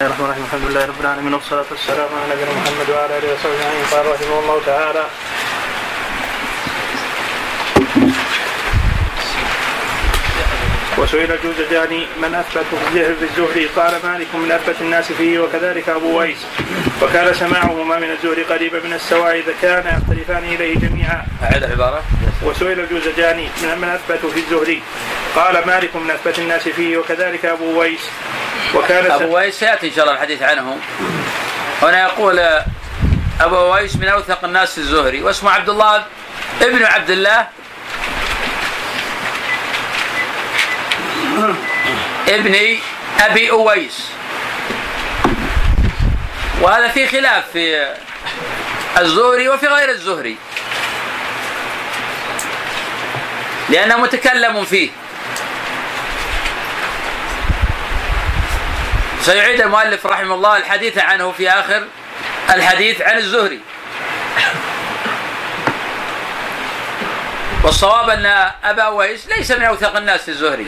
بسم الله الرحمن الرحيم. الحمد لله رب العالمين والصلاة والسلام على نبينا محمد وعلى آله وصحبه أجمعين. قال رحمه الله تعالى وسئل الجوزجاني من أثبت في الزهري؟ قال مالك من أثبت الناس فيه وكذلك أبو ويس. وكان سماعهما من الزهري قريبا من السواء اذا كان يختلفان إليه جميعا. أعد العباره. وسئل الجوزجاني من من أثبت في الزهري؟ قال مالك من أثبت الناس فيه وكذلك أبو ويس. وكان أبو ويس سيأتي إن شاء الله الحديث عنه. هنا يقول أبو ويس من أوثق الناس الزهري واسمه عبد الله ابن عبد الله ابن أبي أويس. وهذا في خلاف في الزهري وفي غير الزهري. لأنه متكلم فيه. سيعيد المؤلف رحمه الله الحديث عنه في آخر الحديث عن الزهري. والصواب أن أبا أويس ليس من أوثق الناس الزهري.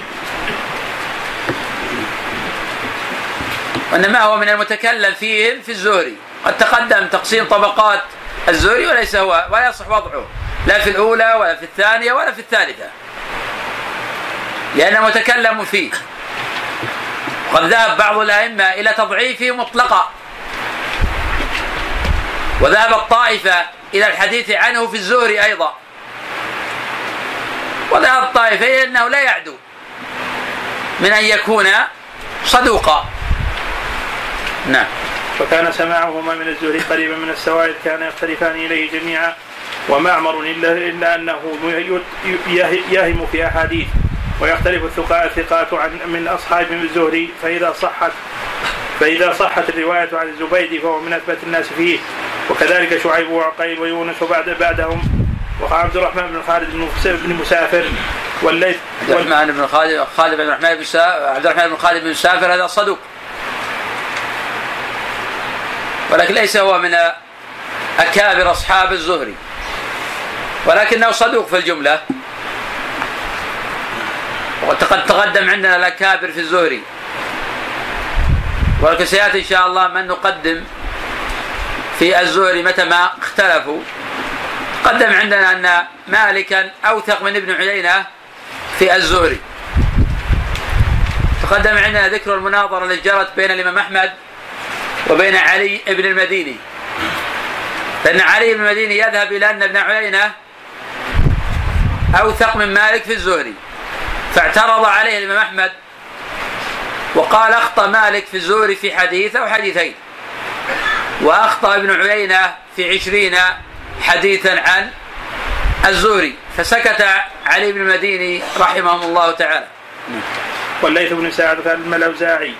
وإنما هو من المتكلم فيهم في الزهري. قد تقدم تقسيم طبقات الزهري وليس هو ولا يصح وضعه. لا في الأولى ولا في الثانية ولا في الثالثة. لأنه متكلم فيه. وقد ذهب بعض الأئمة إلى تضعيفه مطلقا وذهب الطائفة إلى الحديث عنه في الزهري أيضا وذهب الطائفة إلى أنه لا يعدو من أن يكون صدوقا نعم وكان سماعهما من الزهري قريبا من السوائل كان يختلفان اليه جميعا ومعمر الا الا انه يهم في احاديث ويختلف الثقات عن من أصحاب الزهري فإذا صحت فإذا صحت الرواية عن الزبيدي فهو من أثبت الناس فيه. وكذلك شعيب وعقيل ويونس وبعد بعدهم. وعبد الرحمن بن خالد بن مسافر والليث عبد الرحمن بن خالد خالد بن الرحمن بن عبد الرحمن بن خالد بن مسافر هذا صدوق. ولكن ليس هو من أكابر أصحاب الزهري. ولكنه صدوق في الجملة. وقد تقدم عندنا الأكابر في الزهري. ولكن سيأتي إن شاء الله من نقدم في الزهري متى ما اختلفوا. قدم عندنا أن مالكا أوثق من ابن عيينة في الزهري. تقدم عندنا ذكر المناظرة التي جرت بين الإمام أحمد وبين علي بن المديني. فإن علي بن المديني يذهب إلى أن ابن عيينة أوثق من مالك في الزهري. فاعترض عليه الإمام أحمد وقال أخطأ مالك في الزهري في حديث أو حديثين وأخطأ ابن عيينة في عشرين حديثا عن الزهري فسكت علي بن المديني رحمه الله تعالى. والليث بن سعد الأوزاعي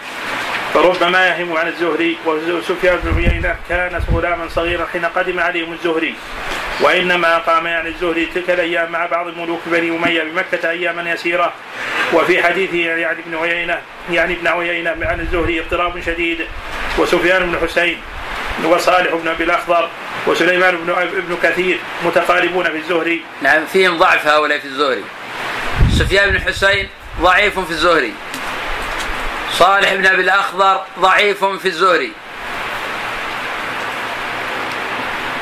فربما يهم عن الزهري وسفيان بن عيينة كان غلاما صغيرا حين قدم عليهم الزهري. وإنما قام يعني الزهري تلك الأيام مع بعض ملوك بني أمية بمكة أياما يسيرة. وفي حديثه يعني ابن عيينة يعني ابن عيينة عن الزهري اضطراب شديد. وسفيان بن حسين وصالح بن أبي الأخضر وسليمان بن ابن كثير متقاربون في الزهري. نعم فيهم ضعف هؤلاء في الزهري. سفيان بن حسين ضعيف في الزهري. صالح بن أبي الأخضر ضعيف في الزهري.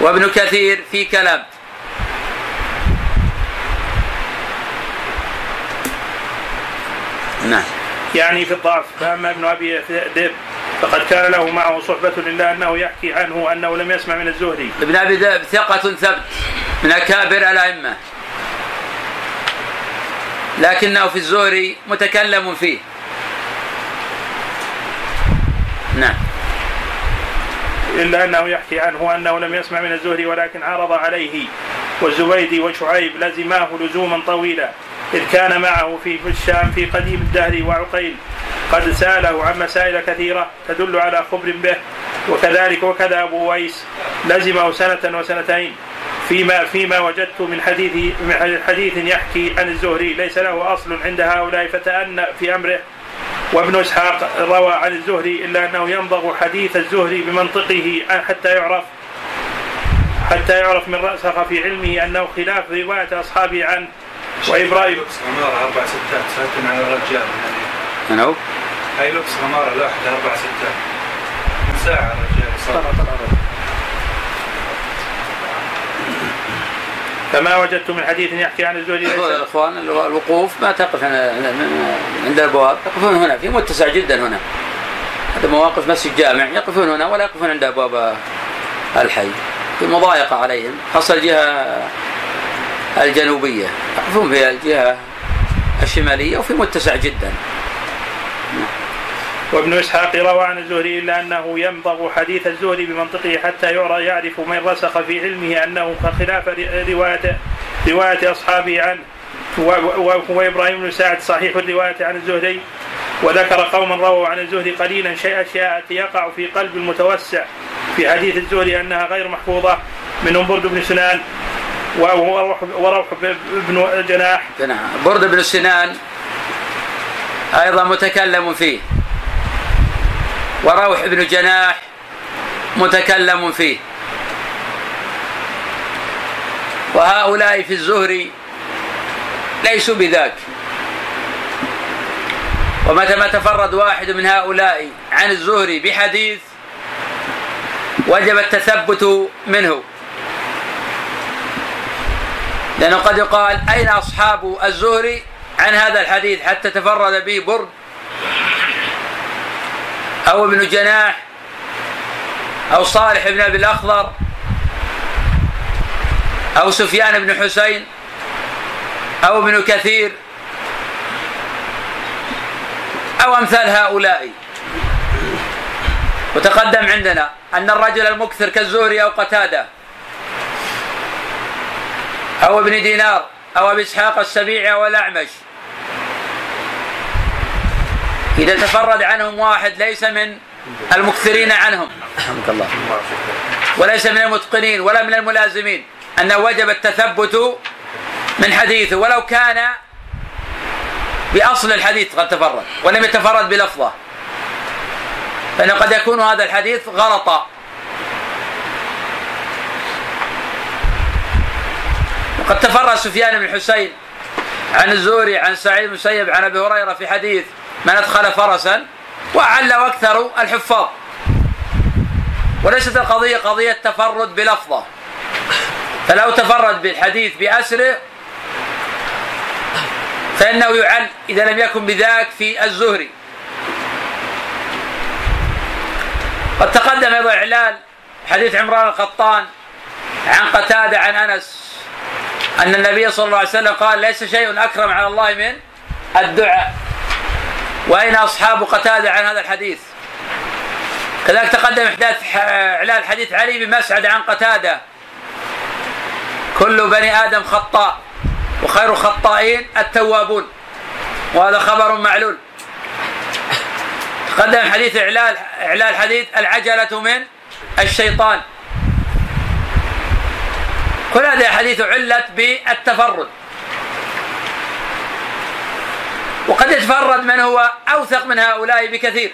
وابن كثير في كلام. نعم. يعني في الضعف. فأما ابن أبي ذئب فقد كان له معه صحبة إلا أنه يحكي عنه أنه لم يسمع من الزهري. ابن أبي ذئب ثقة ثبت من أكابر الأئمة. لكنه في الزهري متكلم فيه. نعم. إلا أنه يحكي عنه أنه لم يسمع من الزهري ولكن عرض عليه. والزبيدي وشعيب لزماه لزوما طويلا. إذ كان معه في الشام في قديم الدهر وعقيل. قد سأله عن مسائل كثيرة تدل على خبر به. وكذلك وكذا أبو ويس. لزمه سنة وسنتين. فيما فيما وجدت من حديث من حديث يحكي عن الزهري ليس له أصل عند هؤلاء فتأنى في أمره. وابن إسحاق روى عن الزهري إلا أنه ينضغ حديث الزهري بمنطقه حتى يعرف حتى يعرف من رأسخ في علمه أنه خلاف رواية أصحابه عنه وإبراهيم. غمارة أربع ستات ساتن على الرجال. من هو؟ هايلوكس غمارة؟ لوحدة أربع ستات. ساعة فما وجدت من حديث يحكي عن الزهري ليس الاخوان الوقوف ما تقف عند الابواب يقفون هنا في متسع جدا هنا. هذا مواقف مسجد جامع يقفون هنا ولا يقفون عند أبواب الحي. في مضايقة عليهم خاصة الجهة الجنوبية. يقفون في الجهة الشمالية وفي متسع جدا. وابن إسحاق روى عن الزهري إلا أنه يمضغ حديث الزهري بمنطقه حتى يعرى يعرف من رسخ في علمه أنه خلاف رواية رواية أصحابه عنه. وهو إبراهيم بن سعد صحيح الرواية عن الزهري. وذكر قوما رووا عن الزهري قليلا شيء أشياء يقع في قلب المتوسع في حديث الزهري أنها غير محفوظة منهم برد بن سنان وروح وروح بن جناح. برد بن سنان أيضا متكلم فيه. وروح بن جناح متكلم فيه. وهؤلاء في الزهري ليسوا بذاك. ومتى ما تفرد واحد من هؤلاء عن الزهري بحديث وجب التثبت منه. لأنه قد يقال أين أصحاب الزهري عن هذا الحديث حتى تفرد به برد؟ أو ابن جناح أو صالح بن أبي الأخضر أو سفيان بن حسين أو ابن كثير أو أمثال هؤلاء. وتقدم عندنا أن الرجل المكثر كالزهري أو قتادة أو ابن دينار أو أبي إسحاق السبيعي أو الأعمش إذا تفرد عنهم واحد ليس من المكثرين عنهم. رحمك الله وليس من المتقنين ولا من الملازمين. أنه وجب التثبت من حديثه. ولو كان بأصل الحديث قد تفرد ولم يتفرد بلفظه. فإنه قد يكون هذا الحديث غلطا. وقد تفرد سفيان بن حسين عن الزوري عن سعيد بن مسيب عن أبي هريرة في حديث من أدخل فرسا وعل أكثر الحفاظ. وليست القضية قضية تفرد بلفظة. فلو تفرد بالحديث بأسره فإنه يعل إذا لم يكن بذاك في الزهري. قد تقدم أيضا اعلال حديث عمران القطان عن قتادة عن أنس أن النبي صلى الله عليه وسلم قال ليس شيء أكرم على الله من الدعاء. وأين أصحاب قتادة عن هذا الحديث؟ كذلك تقدم إحداث إعلان حديث علي بن مسعد عن قتادة. كل بني آدم خطاء وخير الخطائين التوابون وهذا خبر معلول. تقدم حديث إعلان إعلان حديث العجلة من الشيطان. كل هذه الحديث علت بالتفرد. وقد يتفرد من هو أوثق من هؤلاء بكثير.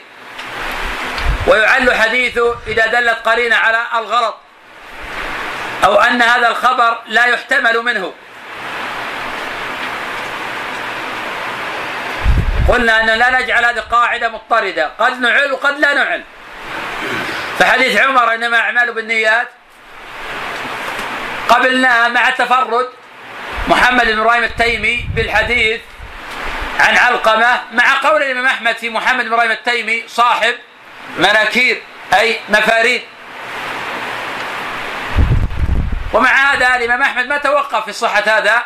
ويعل حديثه إذا دلت قرينة على الغلط أو أن هذا الخبر لا يحتمل منه. قلنا أن لا نجعل هذه قاعدة مضطردة. قد نعل وقد لا نعل. فحديث عمر إنما أعمال بالنيات. قبلناها مع تفرد محمد بن إبراهيم التيمي بالحديث عن علقمة مع قول الإمام أحمد في محمد بن إبراهيم التيمي صاحب مناكير أي مفاريد. ومع هذا الإمام أحمد ما توقف في صحة هذا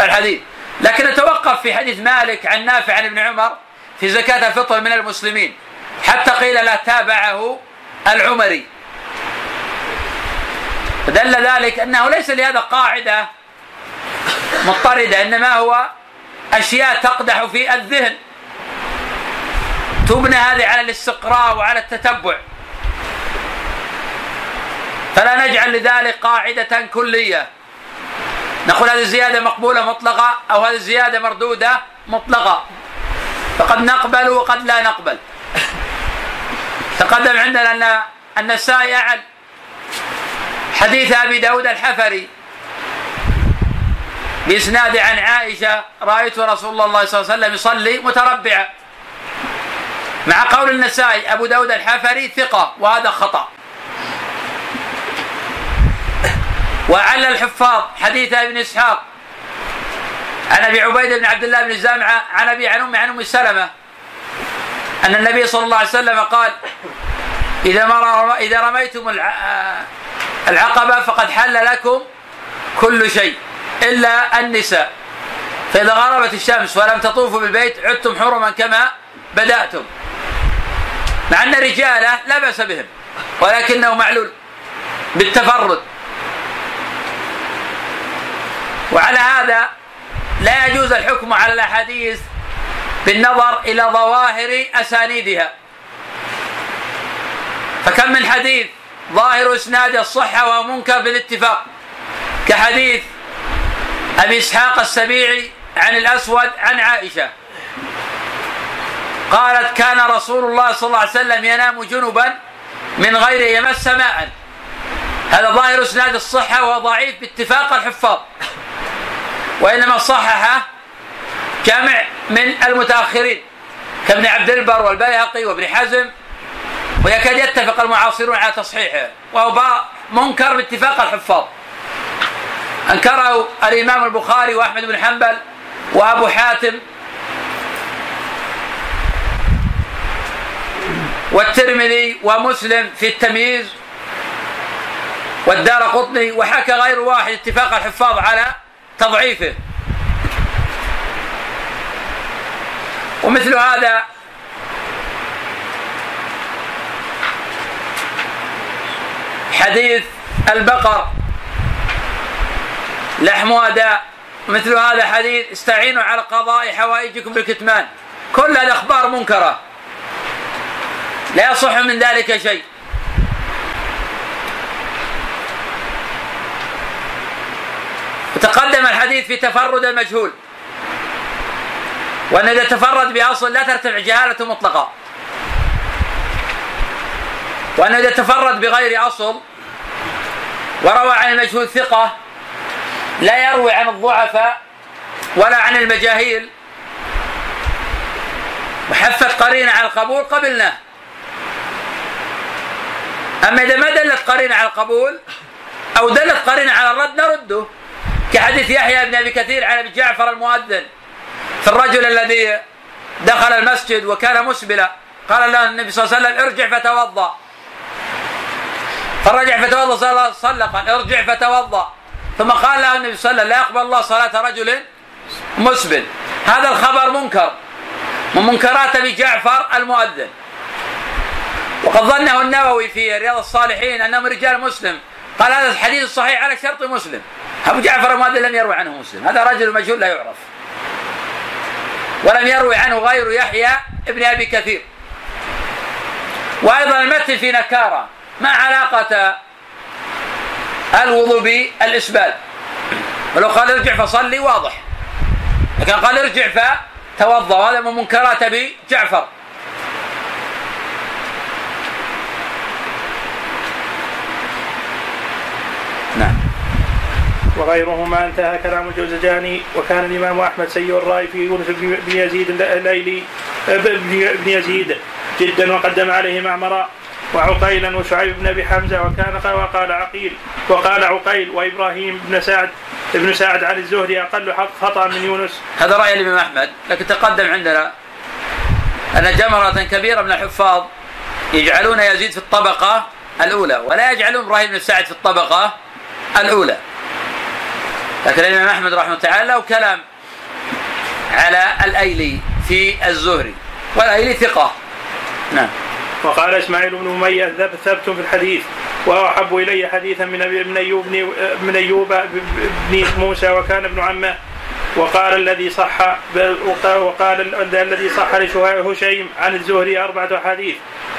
الحديث لكن توقف في حديث مالك عن نافع عن ابن عمر في زكاة الفطر من المسلمين حتى قيل لا تابعه العمري. فدل ذلك أنه ليس لهذا قاعدة مضطردة إنما هو أشياء تقدح في الذهن. تبنى هذه على الاستقراء وعلى التتبع. فلا نجعل لذلك قاعدة كلية. نقول هذه الزيادة مقبولة مطلقة أو هذه الزيادة مردودة مطلقة. فقد نقبل وقد لا نقبل. تقدم عندنا أن النسائي أعل حديث أبي داود الحفري بإسناد عن عائشة رأيت رسول الله صلى الله عليه وسلم يصلي متربعا. مع قول النسائي أبو داود الحفري ثقة وهذا خطأ. وعلى الحفاظ حديث ابن إسحاق عن أبي عبيده بن عبد الله بن الزامعة عن أبي عن ام عن أم سلمة أن النبي صلى الله عليه وسلم قال إذا مر إذا رميتم العقبة فقد حل لكم كل شيء. إلا النساء. فإذا غربت الشمس ولم تطوفوا بالبيت عدتم حرما كما بدأتم. مع أن رجاله لا بأس بهم ولكنه معلول بالتفرد. وعلى هذا لا يجوز الحكم على الأحاديث بالنظر إلى ظواهر أسانيدها. فكم من حديث ظاهر إسناد الصحة وهو منكر بالاتفاق كحديث أبي إسحاق السبيعي عن الأسود عن عائشة. قالت كان رسول الله صلى الله عليه وسلم ينام جنبا من غير يمس ماء. هذا ظاهر إسناد الصحة وهو ضعيف باتفاق الحفاظ. وإنما صححه جمع من المتأخرين كابن عبد البر والبيهقي وابن حزم ويكاد يتفق المعاصرون على تصحيحه وهو منكر باتفاق الحفاظ. أنكره الإمام البخاري وأحمد بن حنبل وأبو حاتم والترمذي ومسلم في التمييز والدار قطني وحكى غير واحد اتفاق الحفاظ على تضعيفه. ومثل هذا حديث البقر. لحم داء مثل هذا حديث استعينوا على قضاء حوائجكم بالكتمان. كل الأخبار منكرة. لا يصح من ذلك شيء. وتقدم الحديث في تفرد المجهول وأن إذا تفرد بأصل لا ترتفع جهالته مطلقا وأن إذا تفرد بغير أصل. وروى عن المجهول ثقة. لا يروي عن الضعفاء ولا عن المجاهيل. وحفت قرينة على القبول قبلناه أما إذا ما دلت قرينة على القبول أو دلت قرينة على الرد نرده. كحديث يحيى بن أبي كثير عن أبي جعفر المؤذن. في الرجل الذي دخل المسجد وكان مسبلا قال له النبي صلى الله عليه وسلم ارجع فتوضأ. فرجع فتوضأ صلى, قال ارجع فتوضأ. ثم قال له النبي صلى الله عليه وسلم لا يقبل الله صلاة رجل مسبل هذا الخبر منكر من منكرات أبي جعفر المؤذن. وقد ظنه النووي في رياض الصالحين انهم رجال مسلم. قال هذا الحديث الصحيح على شرط مسلم. أبو جعفر المؤذن لم يروي عنه مسلم. هذا رجل مجهول لا يعرف. ولم يروي عنه غير يحيى ابن أبي كثير. وأيضا المتن في نكارة ما علاقة الوضوء بالإسبال. ولو قال ارجع فصلي واضح. لكن قال ارجع فتوضأ وهذا من منكرات أبي جعفر. وغيرهما انتهى كلام الجوزجاني وكان الإمام أحمد سيء الرأي في يونس بن يزيد الليلي بن يزيد جدا وقدم عليه معمرا وعقيلا وشعيب بن أبي حمزة وكان وقال عقيل وقال عقيل وإبراهيم بن سعد ابن سعد عن الزهري أقل خطأ من يونس. هذا رأي الإمام أحمد لكن تقدم عندنا أن جمرة كبيرة من الحفاظ يجعلون يزيد في الطبقة الأولى ولا يجعلون إبراهيم بن سعد في الطبقة الأولى. لكن الإمام أحمد رحمه الله تعالى له كلام على الأيلي في الزهري والأيلي ثقة. نعم. وقال إسماعيل بن أمية ثبت في الحديث وأحب إلي حديثا من ابن أيوب بن أيوب بن موسى وكان ابن عمه وقال الذي صح وقال الذي صح لهشيم عن الزهري أربعة أحاديث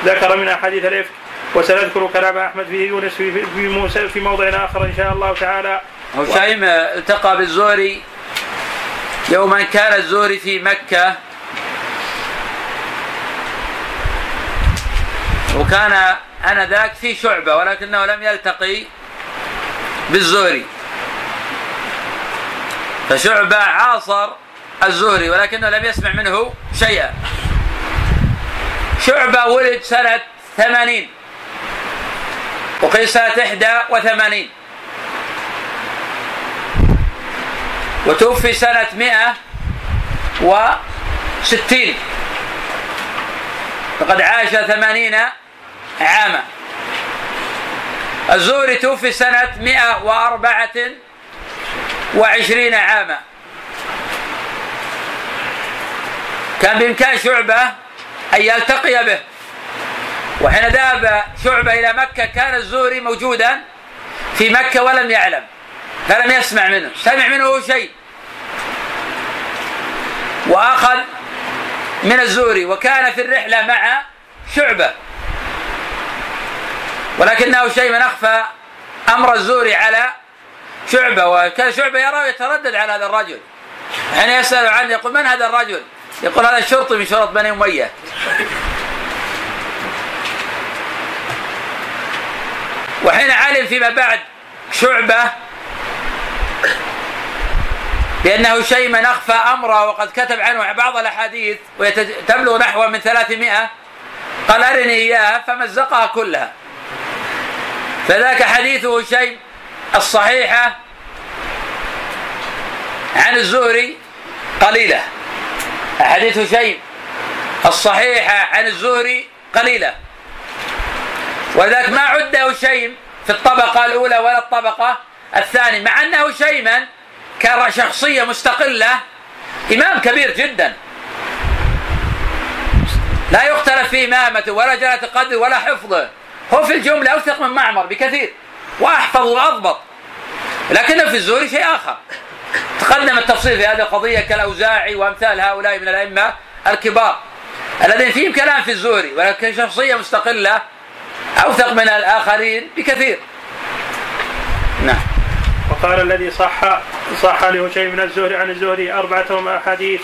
ذكر من أحاديث الإفك وسنذكر كلام أحمد في يونس في موسى في موضع آخر إن شاء الله تعالى. هشيم التقى بالزهري يوما كان الزهري في مكة وكان آنذاك في شعبة ولكنه لم يلتقي بالزهري. فشعبة عاصر الزهري ولكنه لم يسمع منه شيئا. شعبة ولد سنة ثمانين. وقيل سنة إحدى وثمانين. وتوفي سنة مئة وستين. فقد عاش ثمانين عاما. الزهري توفي سنة مئة وأربعة وعشرين عاما. كان بإمكان شعبة أن يلتقي به. وحين ذهب شعبة إلى مكة كان الزهري موجودا في مكة ولم يعلم. فلم يسمع منه. سمع منه شيء. وأخذ من الزهري. وكان في الرحلة مع شعبة. ولكنه شيء من أخفى أمر الزهري على شعبة وكان شعبة يرى يتردد على هذا الرجل. حين يسأل عنه يقول من هذا الرجل؟ يقول هذا الشرطي من شرط بني أمية. وحين علم فيما بعد شعبة بأنه شيء من أخفى أمره وقد كتب عنه بعض الأحاديث وتبلغ نحو من ثلاثمائة قال أرني إياها فمزقها كلها. فذاك حديثه شيء الصحيحة عن الزهري قليلة. أحاديث شيء الصحيحة عن الزهري قليلة. ولذلك ما عده شيء في الطبقة الأولى ولا الطبقة الثانية مع أنه شيما كشخصية مستقلة إمام كبير جدا. لا يختلف في إمامته ولا جلالة قدره ولا حفظه. هو في الجملة أوثق من معمر بكثير. وأحفظ وأضبط. لكنه في الزهري شيء آخر. تقدم التفصيل في هذه القضية كالأوزاعي وأمثال هؤلاء من الأئمة الكبار. الذين فيهم كلام في الزهري ولكن شخصية مستقلة أوثق من الآخرين بكثير. نعم. وقال الذي صح صح لهشيم من الزهري عن الزهري أربعة أحاديث.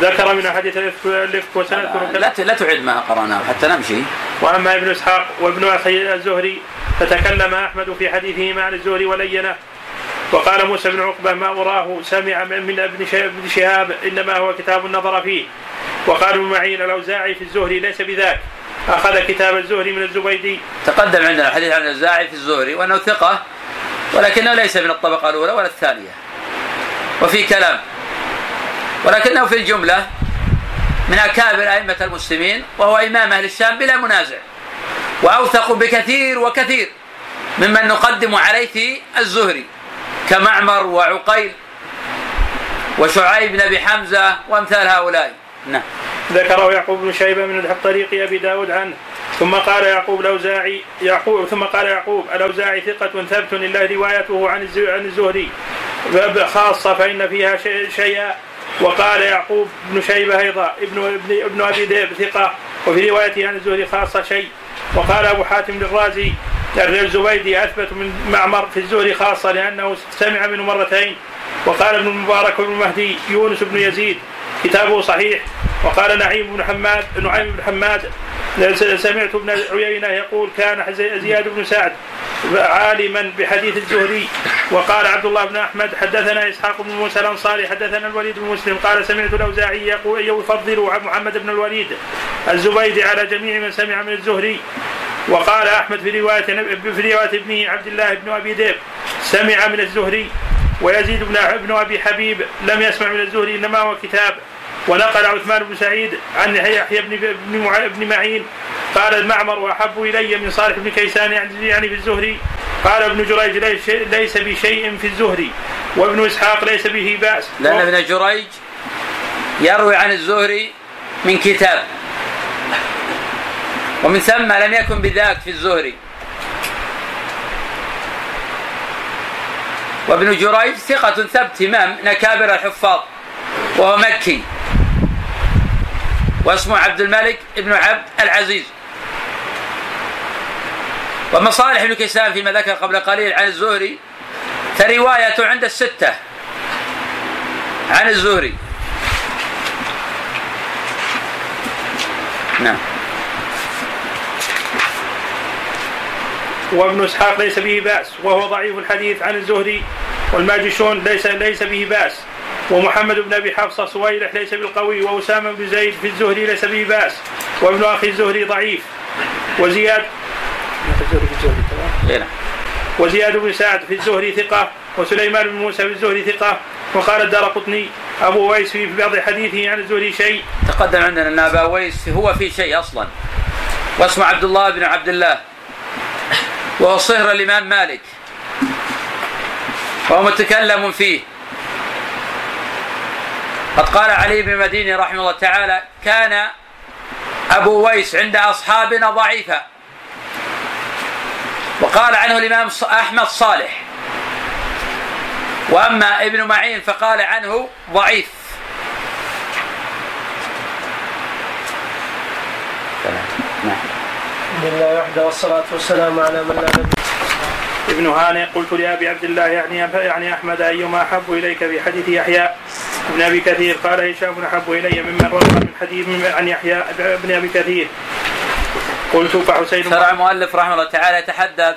ذكر من حديث الإفك وسنذكر لا لا تعد ما قرأناه حتى نمشي. وأما ابن إسحاق وابن أخي الزهري فتكلم أحمد في حديثه عن الزهري ولينه وقال موسى بن عقبة ما أراه سمع من ابن شهاب إنما هو كتاب نظر فيه. وقال ابن معين الأوزاعي في الزهري ليس بذاك. أخذ كتاب الزهري من الزبيدي. تقدم عندنا الحديث عن الأوزاعي في الزهري وأنه ثقة ولكنه ليس من الطبقة الأولى ولا الثانية. وفي كلام ولكنه في الجملة من أكابر أئمة المسلمين وهو إمام أهل الشام بلا منازع وأوثق بكثير وكثير ممن نقدم عليه في الزهري كمعمر وعقيل وشعيب بن أبي حمزة وأمثال هؤلاء. نعم. ذكره يعقوب بن شيبة من طريق أبي داود عنه ثم قال يعقوب الأوزاعي يعقوب ثم قال يعقوب الأوزاعي ثقة ثبت إلا روايته عن عن الزهري خاصة فإن فيها شيئا وقال يعقوب بن شيبة أيضا ابن ابن ابن أبي ذئب ثقة وفي روايته عن الزهري خاصة شيء. وقال أبو حاتم الرازي الزبيدي أثبت من معمر في الزهري خاصة لأنه سمع منه مرتين. وقال ابن المبارك وابن المهدي يونس بن يزيد كتابه صحيح. وقال نعيم بن حماد نعيم بن حماد سمعت ابن عيينة يقول كان زياد بن سعد عالما بحديث الزهري وقال عبد الله بن أحمد حدثنا إسحاق بن موسى الأنصاري حدثنا الوليد بن مسلم. قال سمعت الأوزاعي يقول يفضل محمد بن الوليد الزبيدي على جميع من سمع من الزهري. وقال أحمد في رواية في رواية ابنه عبد الله بن أبي ذئب سمع من الزهري ويزيد بن ابن أبي حبيب لم يسمع من الزهري إنما هو كتاب. ونقل عثمان بن سعيد عن يحيى بن بن معين قال المعمر واحب إلي من صالح بن كيسان يعني في الزهري. قال ابن جريج ليس بشيء في الزهري. وابن إسحاق ليس به بأس. لأن ابن جريج يروي عن الزهري من كتاب. ومن ثم لم يكن بذاك في الزهري. وابن جريج ثقة ثبت إمام من أكابر الحفاظ وهو مكي. واسمه عبد الملك بن عبد العزيز. ومصالح ابن كيسان فيما ذكر قبل قليل عن الزهري فروايته عند الستة. عن الزهري. نعم. وابن إسحاق ليس به بأس وهو ضعيف الحديث عن الزهري والماجشون ليس ليس به بأس. ومحمد بن أبي حفصة صويلح ليس بالقوي وأسامة بن زيد في الزهري ليس به بأس. وابن أخي الزهري ضعيف. وزياد إيه نعم. وزياد بن سعد في الزهري ثقة وسليمان بن موسى في الزهري ثقة وقال الدار قطني. أبو ويس في بعض حديثه عن الزهري شيء. تقدم عندنا أن أبا ويس هو في شيء أصلا. واسمه عبد الله بن عبد الله. وهو صهر الإمام مالك. وهو متكلم فيه. قد قال علي بن مديني رحمه الله تعالى كان أبو ويس عند أصحابنا ضعيفا وقال عنه الإمام أحمد صالح. وأما ابن معين فقال عنه ضعيف. نعم. لله وحده والصلاة والسلام على من لا نبي ابن هانئ قلت لأبي عبد الله يعني يعني أحمد أيما أحب إليك في حديث يحيى ابن أبي كثير قال هشام أحب إلي ممن روى من حديث عن يحيى ابن أبي كثير قلت فحسين شرع المؤلف رحمه الله تعالى يتحدث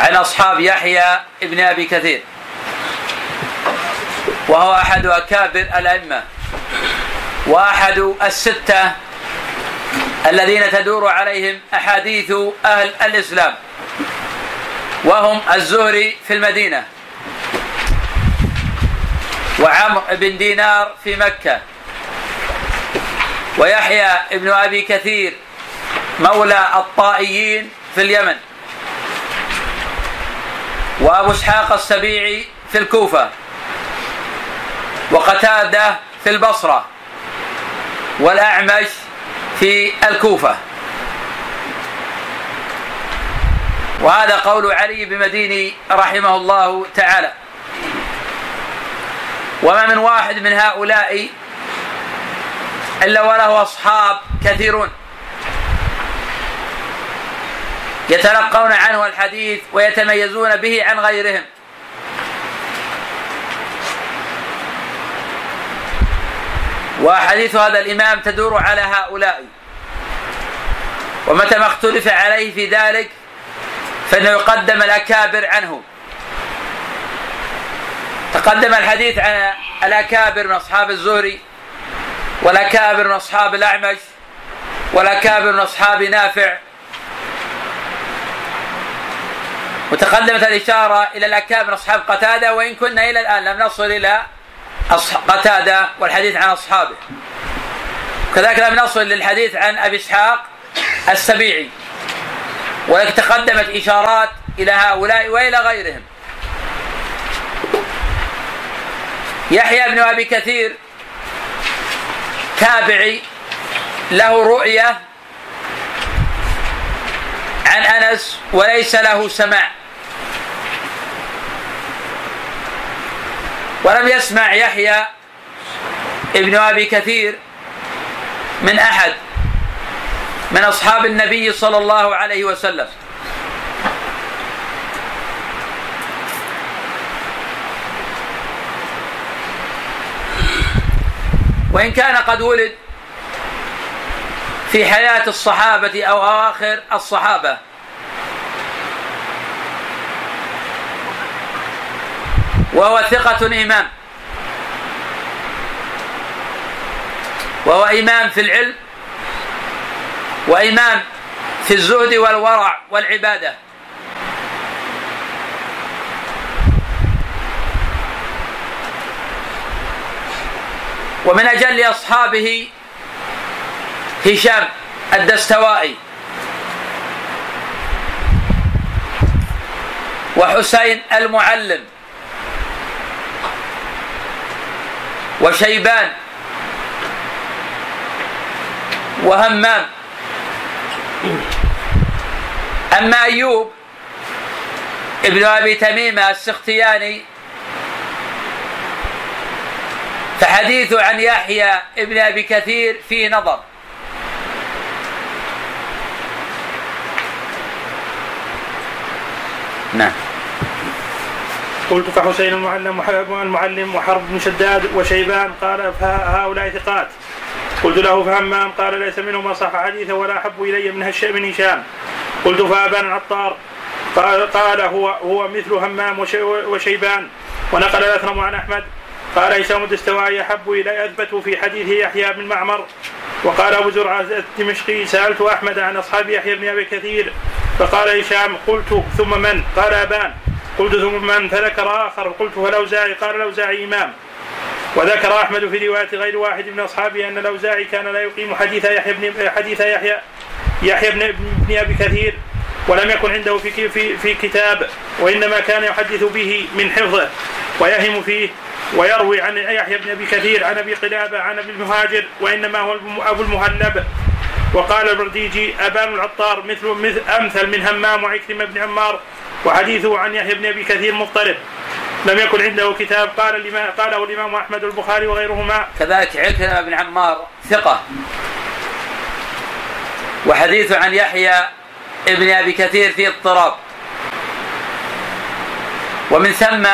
عن أصحاب يحيى ابن أبي كثير وهو أحد أكابر الأئمة وأحد الستة الذين تدور عليهم أحاديث أهل الإسلام وهم الزهري في المدينة وعمر بن دينار في مكة ويحيى ابن أبي كثير مولى الطائيين في اليمن وأبو إسحاق السبيعي في الكوفة وقتادة في البصرة والأعمش في الكوفة. وهذا قول علي بن مديني رحمه الله تعالى. وما من واحد من هؤلاء إلا وله أصحاب كثيرون. يتلقون عنه الحديث ويتميزون به عن غيرهم. وأحاديث هذا الإمام تدور على هؤلاء. ومتى ما اختلف عليه في ذلك فإنه يقدم الأكابر عنه. تقدم الحديث عن الأكابر من أصحاب الزهري والأكابر من أصحاب الأعمش والأكابر من أصحاب نافع. وتقدمت الإشارة إلى الأكابر من أصحاب قتادة وإن كنا إلى الآن لم نصل إلى قتادة والحديث عن أصحابه. كذلك لم نصل للحديث عن أبي إسحاق السبيعي ولكن تقدمت إشارات إلى هؤلاء وإلى غيرهم. يحيى بن أبي كثير تابعي له رؤية عن أنس وليس له سماع. ولم يسمع يحيى ابن أبي كثير من أحد من أصحاب النبي صلى الله عليه وسلم. وإن كان قد ولد في حياة الصحابة أو اواخر الصحابة. وهو ثقة إمام. وهو إمام في العلم وإمام في الزهد والورع والعبادة. ومن أجل أصحابه هشام الدستوائي. وحسين المعلم. وشيبان وهمام. أما أيوب ابن أبي تميمة السختياني فحديثه عن يحيى ابن أبي كثير فيه نظر. نعم. قلت فحسين المعلم المعلم وحرب بن شداد وشيبان قال فهؤلاء ثقات. قلت له فهمام قال ليس منهم صح حديثا ولا أحب إلي من من هشام. قلت فابان العطار. قال قال هو هو مثل همام وشيبان. ونقل الأثرم عن أحمد. قال هشام الدستوائي احب إلي أثبت في حديث يحيى بن معمر. وقال أبو زرعة الدمشقي سألت أحمد عن أصحاب يحيى بن أبي كثير. فقال هشام قلت ثم من؟ قال أبان. قلت ثم من؟ فذكر اخر قلت فالاوزاعي قال الاوزاعي إمام. وذكر أحمد في رواية غير واحد من أصحابه أن الاوزاعي كان لا يقيم حديث يحيى بن حديث يحيى يحيى بن, بن أبي كثير ولم يكن عنده في في في كتاب وإنما كان يحدث به من حفظه ويهم فيه ويروي عن يحيى بن أبي كثير عن أبي قلابة عن أبي المهاجر وإنما هو أبو المهلب. وقال البرديجي أبان العطار مثل مثل أمثل من همام وعكرمة بن عمار وحديثه عن يحيى بن أبي كثير مضطرب. لم يكن عنده كتاب قال الإمام قاله الإمام أحمد البخاري وغيرهما. كذلك عكرمه بن عمار ثقة. وحديثه عن يحيى ابن أبي كثير في اضطراب. ومن ثم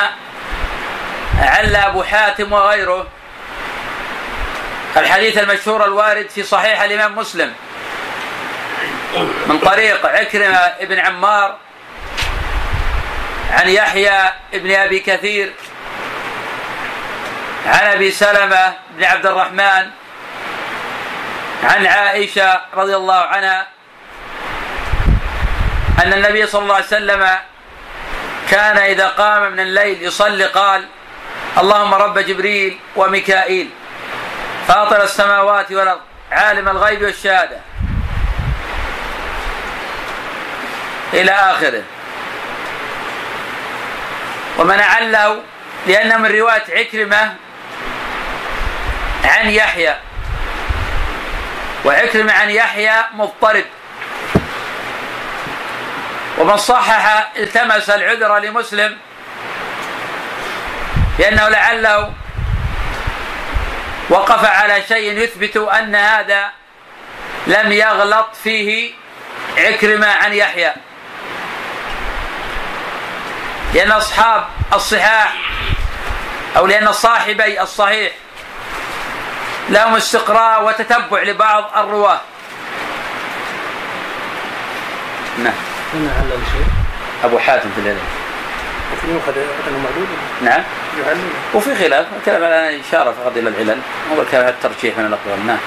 عل أبو حاتم وغيره الحديث المشهور الوارد في صحيح الإمام مسلم. من طريق عكرمة ابن عمار عن يحيى ابن أبي كثير عن أبي سلمة بن عبد الرحمن عن عائشة رضي الله عنها أن النبي صلى الله عليه وسلم كان إذا قام من الليل يصلي قال اللهم رب جبريل وميكائيل فاطر السماوات والأرض عالم الغيب والشهادة. إلى آخره. ومن عله لأن من رواية عكرمة عن يحيى. وعكرمة عن يحيى مضطرب. ومن صحح التمس العذر لمسلم لأنه لعله وقف على شيء يثبت أن هذا لم يغلط فيه عكرمة عن يحيى. لأن أصحاب الصحاح أو لأن صاحبي الصحيح لهم استقراء وتتبع لبعض الرواة. نعم. أبو حاتم في الليلة نعم. وفي خلاف كلام على إشارة فقط إلى العلل. هو الكلام الترجيح من الأقوال. نعم.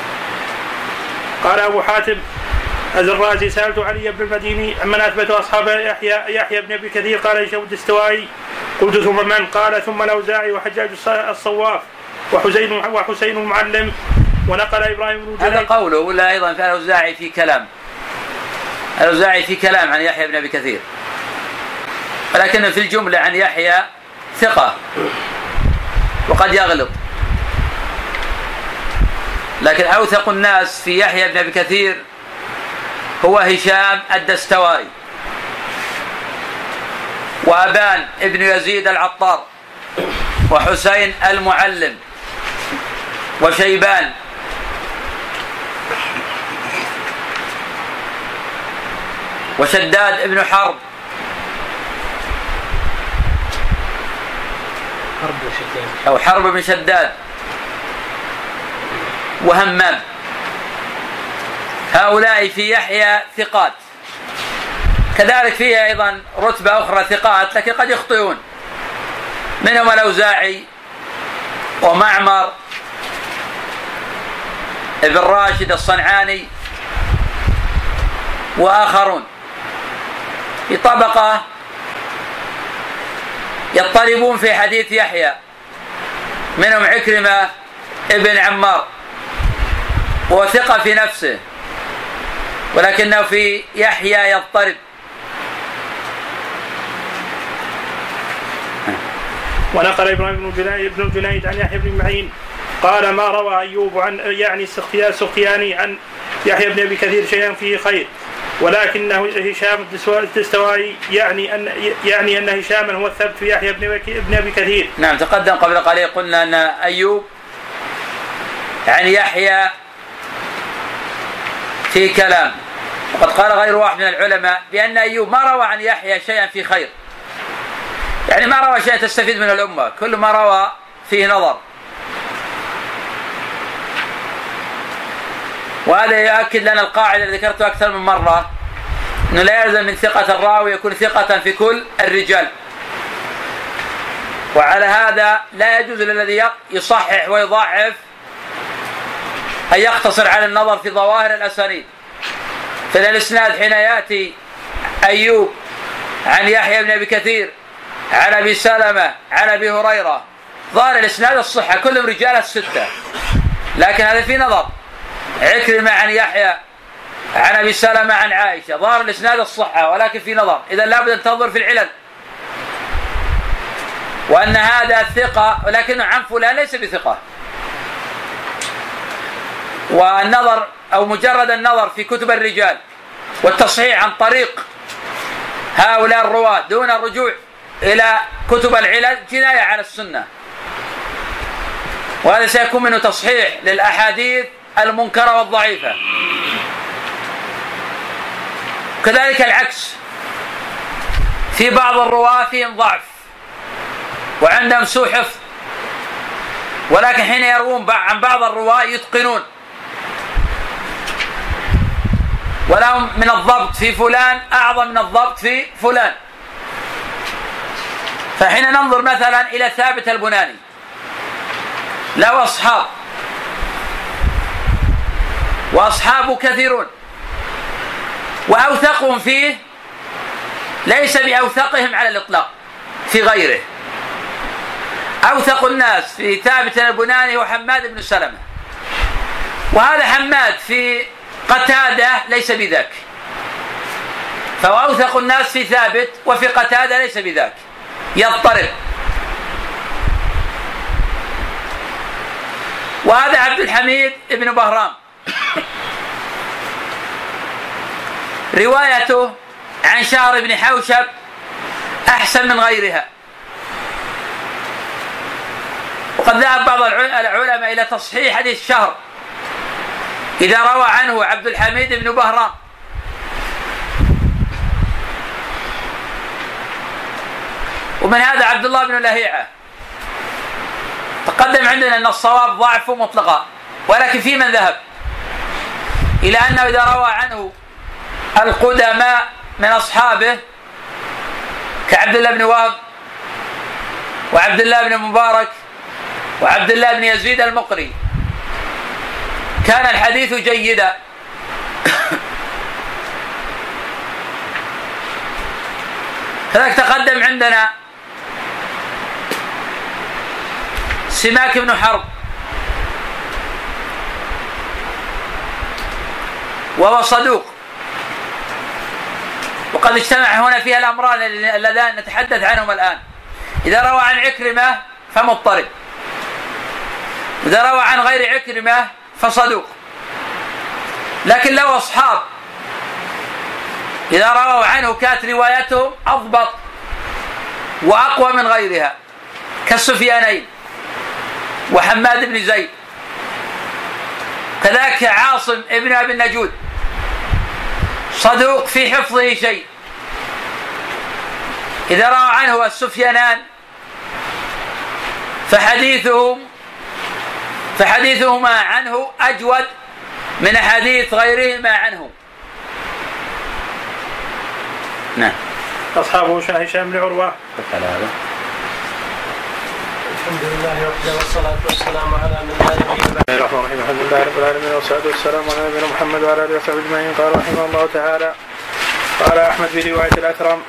قال أبو حاتم الرازي سألت علي بن المديني عمن أثبت أصحاب يحيى يحيى بن أبي كثير؟ قال يشود الدستوائي قلت ثم من؟ قال ثم الأوزاعي وحجاج الصواف وحسين وحسين المعلم ونقل إبراهيم بن هذا قوله ولا أيضا؟ في الأوزاعي في كلام. الأوزاعي في كلام عن يحيى بن أبي كثير. ولكن في الجملة عن يحيى ثقة. وقد يغلط. لكن أوثق الناس في يحيى بن أبي كثير هو هشام الدستوائي. وأبان ابن يزيد العطار. وحسين المعلم. وشيبان. وشداد ابن حرب. أو حرب بن شداد. وهمام. هؤلاء في يحيى ثقات. كذلك فيه أيضا رتبة أخرى ثقات لكن قد يخطئون. منهم الأوزاعي ومعمر ابن راشد الصنعاني وآخرون. في طبقة يضطربون في حديث يحيى منهم عكرمة ابن عمار وثقة في نفسه. ولكنه في يحيى يضطرب ونقل إبراهيم بن جنيد بن جنيد عن يحيى بن معين قال ما روى أيوب عن يعني السختياني عن يحيى بن أبي كثير شيئا فيه خير ولكنه هشام الدستوائي يعني ان يعني أن هشاما هو الثبت في يحيى بن أبي كثير. نعم تقدم قبل قليل قلنا أن أيوب عن يحيى في كلام. وقد قال غير واحد من العلماء بأن أيوب ما روى عن يحيى شيئا في خير. يعني ما روى شيئا تستفيد من الأمة. كل ما روى فيه نظر. وهذا يؤكد لنا القاعدة التي ذكرتها أكثر من مرة أنه لا يلزم من ثقة الراوي يكون ثقة في كل الرجال. وعلى هذا لا يجوز للذي يصحح ويضعف أن يقتصر على النظر في ظواهر الأسانيد. فإن الإسناد حين يأتي أيوب عن يحيى بن أبي كثير عن أبي سلمة عن أبي هريرة ظاهر الإسناد الصحة كلهم رجال الستة. لكن هذا في نظر. عكرمة عن يحيى عن أبي سلمة عن عائشة ظاهر الإسناد الصحة ولكن في نظر. إذا لابد أن تنظر في العلل. وأن هذا ثقة ولكنه عن فلان ليس بثقة. والنظر أو مجرد النظر في كتب الرجال والتصحيح عن طريق هؤلاء الرواة دون الرجوع إلى كتب العلل جناية على السنة. وهذا سيكون منه تصحيح للأحاديث المنكرة والضعيفة. كذلك العكس. في بعض الرواة فيهم ضعف وعندهم سوء حفظ. ولكن حين يروون عن بعض الرواة يتقنون. ولهم من الضبط في فلان أعظم من الضبط في فلان. فحين ننظر مثلا إلى ثابت البناني. له أصحاب. وأصحابه كثيرون. وأوثقهم فيه ليس بأوثقهم على الإطلاق في غيره. أوثق الناس في ثابت البناني وحماد بن سلمة. وهذا حماد في قتادة ليس بذاك. فهو أوثق الناس في ثابت وفي قتادة ليس بذاك. يضطرب. وهذا عبد الحميد بن بهرام. روايته عن شهر بن حوشب أحسن من غيرها. وقد ذهب بعض العلماء إلى تصحيح حديث شهر. إذا روى عنه عبد الحميد بن بهرام ومن هذا عبد الله بن لهيعة. تقدم عندنا أن الصواب ضعف مطلقا ولكن في من ذهب؟ إلى أنه إذا روى عنه القدماء من أصحابه كعبد الله بن وهب وعبد الله بن مبارك وعبد الله بن يزيد المقري. كان الحديث جيدا. كذلك تقدم عندنا سماك بن حرب وهو صدوق. وقد اجتمع هنا فيها الأمران اللذان نتحدث عنهما الآن. إذا روى عن عكرمة فمضطرب. اذا روى عن غير عكرمة فصدوق. لكن له أصحاب. إذا رووا عنه كانت روايتهم أضبط وأقوى من غيرها كالسفيانين وحماد بن زيد. كذلك عاصم ابن أبي النجود. صدوق في حفظه شيء. إذا روى عنه السفيانان فحديثهم فحديثهما عنه أجود من أحاديث غيرهما عنه. نعم. أصحابه هشام بن عروة الحمد لله وحده والصلاة والسلام على من لا نبي بسم الله الرحمن الرحيم. الحمد لله رب العالمين والصلاة والسلام على نبينا محمد وعلى آله وصحبه أجمعين. قال رحمه الله تعالى قال أحمد في رواية الأثرم.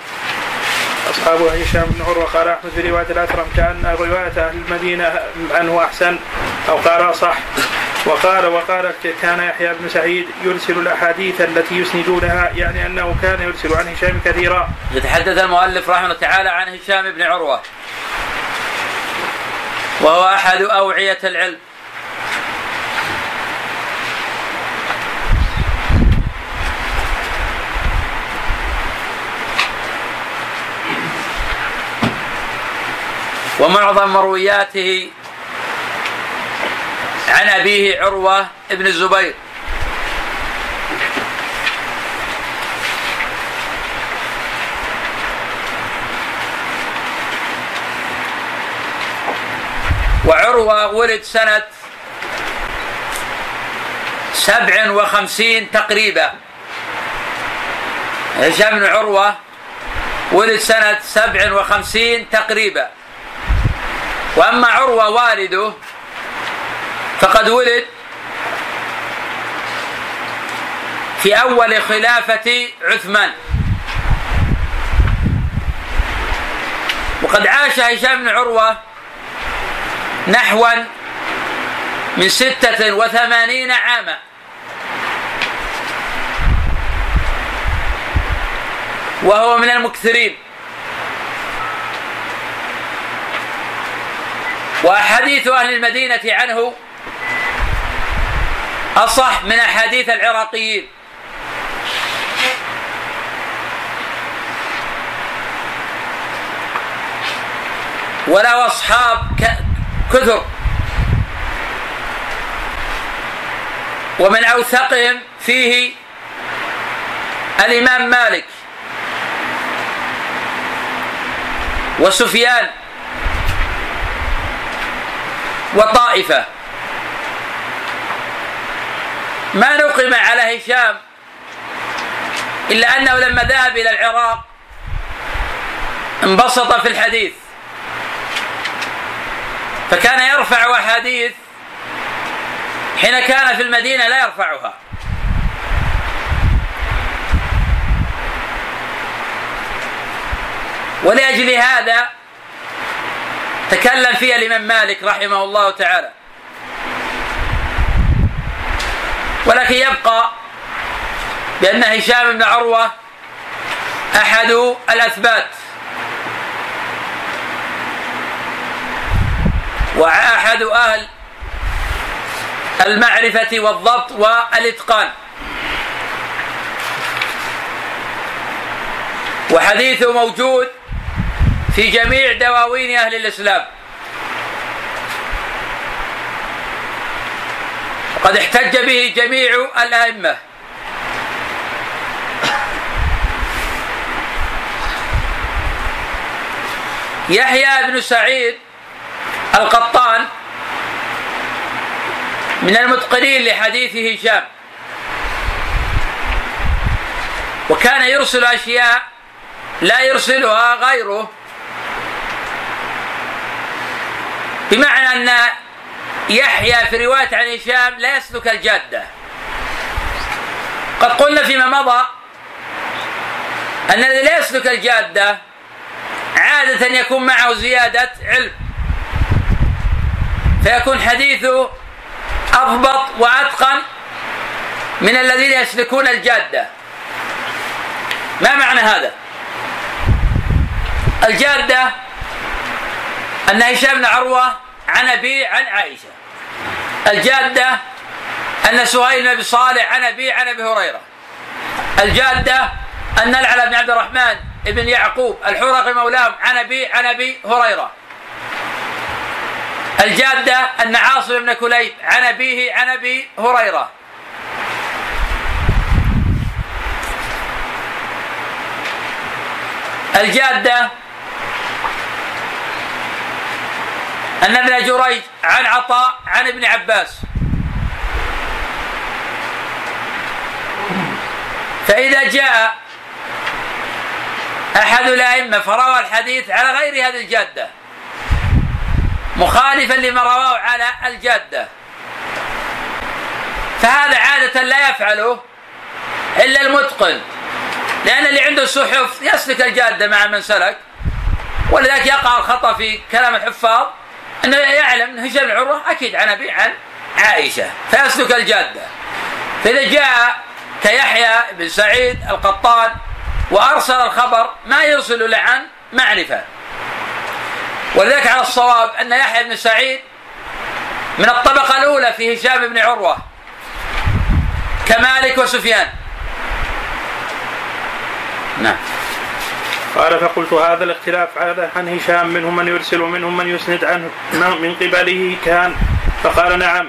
أصحاب هشام بن عروة قال أحمد في رواية الأثرم كأن رواية أهل المدينة عنه أحسن. أو قال صح. وقال وقال كان يحيى بن سعيد يرسل الأحاديث التي يسندونها يعني أنه كان يرسل عن هشام كثيرا. يتحدث المؤلف رحمه الله تعالى عن هشام بن عروة. وهو أحد أوعية العلم. ومعظم مروياته عن أبيه عروة بن الزبير. وعروة ولد سنة سبع وخمسين تقريبا. هشام بن عروة ولد سنة سبع وخمسين تقريبا. وأما عروة والده فقد ولد في أول خلافة عثمان. وقد عاش هشام بن عروة نحوا من ستة وثمانين عاما. وهو من المكثرين. وأحاديث أهل المدينة عنه أصح من أحاديث العراقيين. وله أصحاب كثر. ومن أوثقهم فيه الإمام مالك. وسفيان. وطائفة. ما نقم على هشام إلا أنه لما ذهب إلى العراق انبسط في الحديث. فكان يرفع أحاديث حين كان في المدينة لا يرفعها. ولأجل هذا تكلم فيها الإمام مالك رحمه الله تعالى. ولكن يبقى بأن هشام بن عروة أحد الأثبات. وأحد أهل المعرفة والضبط والإتقان. وحديثه موجود في جميع دواوين أهل الإسلام. وقد احتج به جميع الأئمة. يحيى بن سعيد القطان من المتقنين لحديث هشام. وكان يرسل أشياء لا يرسلها غيره بمعنى أن يحيى في رواية عن هشام لا يسلك الجادة. قد قلنا فيما مضى أن الذي لا يسلك الجادة عادة يكون معه زيادة علم. فيكون حديثه أضبط وأتقن من الذين يسلكون الجادة. ما معنى هذا؟ الجادة أن هشام بن عروة عن أبي عن عائشة. الجادة أن سهيل بن صالح عن أبي عن أبي هريرة. الجادة أن العلى بن عبد الرحمن بن يعقوب الحرقي مولاهم عن أبي عن أبي هريرة. الجادة أن عاصم بن كليب عن أبيه عن أبي هريرة. الجادة أن ابن جريج عن عطاء عن ابن عباس. فإذا جاء أحد الأئمة فروى الحديث على غير هذه الجادة مخالفا لما رواه على الجادة. فهذا عادة لا يفعله إلا المتقن لأن اللي عنده صحف يسلك الجادة مع من سلك ولذلك يقع الخطأ في كلام الحفاظ. أنه يعلم أن هشام العروة أكيد عن أبي عن عائشة. فيسلك الجادة. فإذا جاء كيحيى بن سعيد القطان وأرسل الخبر ما يرسل إلا عن معرفة. ولذلك على الصواب أن يحيى بن سعيد من الطبقة الأولى في هشام بن عروة كمالك وسفيان. نعم. قال فقلت هذا الاختلاف على عن هشام منهم من يرسل ومنهم من يسند عنه من قبله كان؟ فقال نعم.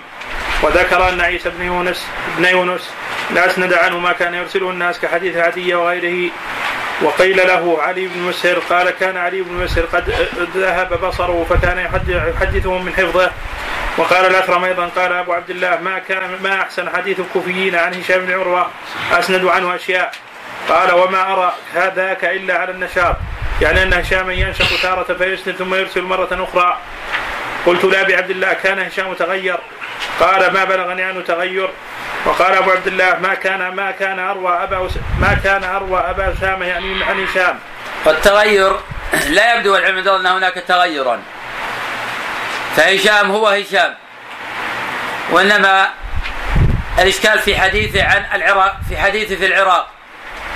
وذكر أن عيسى بن يونس بن يونس لا أسند عنه ما كان يرسله الناس كحديث عدي وغيره. وقيل له علي بن مسهر قال كان علي بن مسهر قد ذهب بصره فكان يحدثهم من حفظه. وقال الأكرم أيضا قال أبو عبد الله ما كان ما أحسن حديث الكوفيين عن هشام بن عروة؟ أسند عنه أشياء. قال وما أرى هذاك إلا على النشاط يعني أن هشاما ينشط تارة فيسند ثم يرسل مرة أخرى قلت لابي عبد الله كان هشام تغير قال ما بلغني عنه تغير وقال أبو عبد الله ما كان ما كان أروى أبا ما كان أروى أبا أسامة يعني عن هشام. والتغير لا يبدو العلم أن هناك تغيرا. فهشام هو هشام. وإنما الإشكال في حديثه عن العراق في حديثه في العراق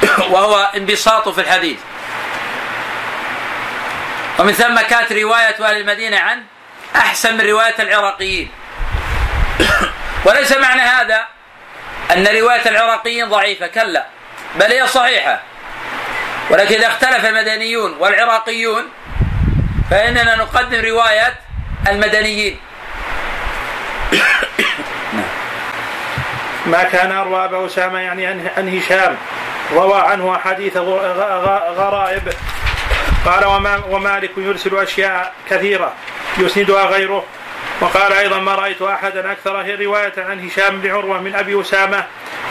وهو انبساطه في الحديث. ومن ثم كانت رواية أهل المدينة عن أحسن من رواية العراقيين. وليس معنى هذا أن رواية العراقيين ضعيفة كلا بل هي صحيحة. ولكن إذا اختلف المدنيون والعراقيون فإننا نقدم رواية المدنيين. ما كان أروى أبا أسامة يعني عن هشام. روى عنه أحاديث غرائب. قال وما ومالك يرسل أشياء كثيرة يسندها غيره. وقال أيضا ما رأيت أحدا أكثر رواية عن هشام بن عروة من أبي أسامة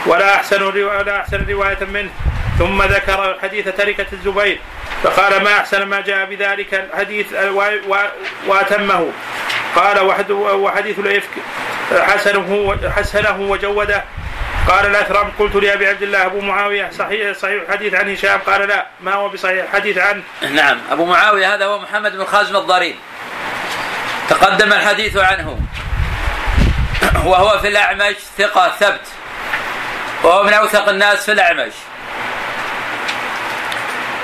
ولا أحسن ولا أحسن رواية منه. ثم ذكر حديث تركة الزبير فقال ما أحسن ما جاء بذلك الحديث وأتمه. قال وحديث الإفك حسنه حسنه وجوده. قال الاثرم قلت لابي عبد الله أبو معاوية صحيح صحيح الحديث عن هشام؟ قال لا ما هو بصحيح الحديث عنه نعم أبو معاوية هذا هو محمد بن خازم الضرير تقدم الحديث عنه. وهو في الأعمش ثقة ثبت. وهو من أوثق الناس في الأعمش.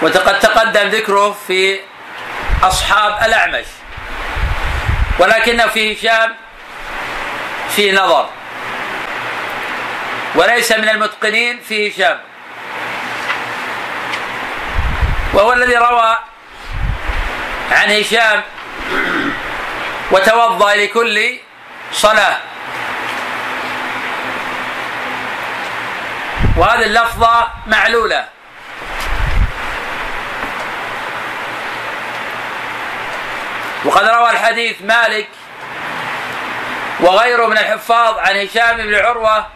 وقد تقدم ذكره في أصحاب الأعمش. ولكنه في هشام في نظر. وليس من المتقنين في هشام. وهو الذي روى عن هشام وتوضأ لكل صلاة. وهذه اللفظة معلولة. وقد روى الحديث مالك وغيره من الحفاظ عن هشام بن عروة